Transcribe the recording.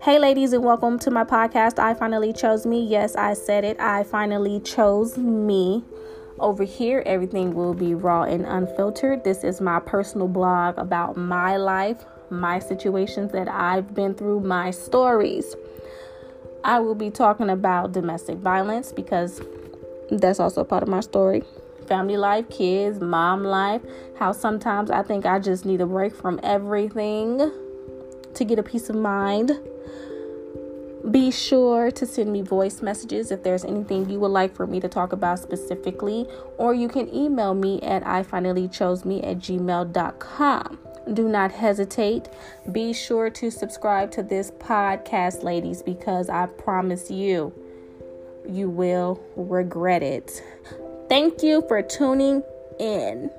Hey, ladies, and welcome to my podcast. I finally chose me. Yes, I said it. I finally chose me. Over here, everything will be raw and unfiltered. This is my personal blog about my life, my situations that I've been through, my stories. I will be talking about domestic violence because that's also part of my story. Family life, kids, mom life, how sometimes I think I just need a break from everything to get a peace of mind. Be sure to send me voice messages if there's anything you would like for me to talk about specifically, or you can email me at I finally chose me at gmail.com. Do not hesitate. Be sure to subscribe to this podcast, ladies, because I promise you, you will regret it. Thank you for tuning in.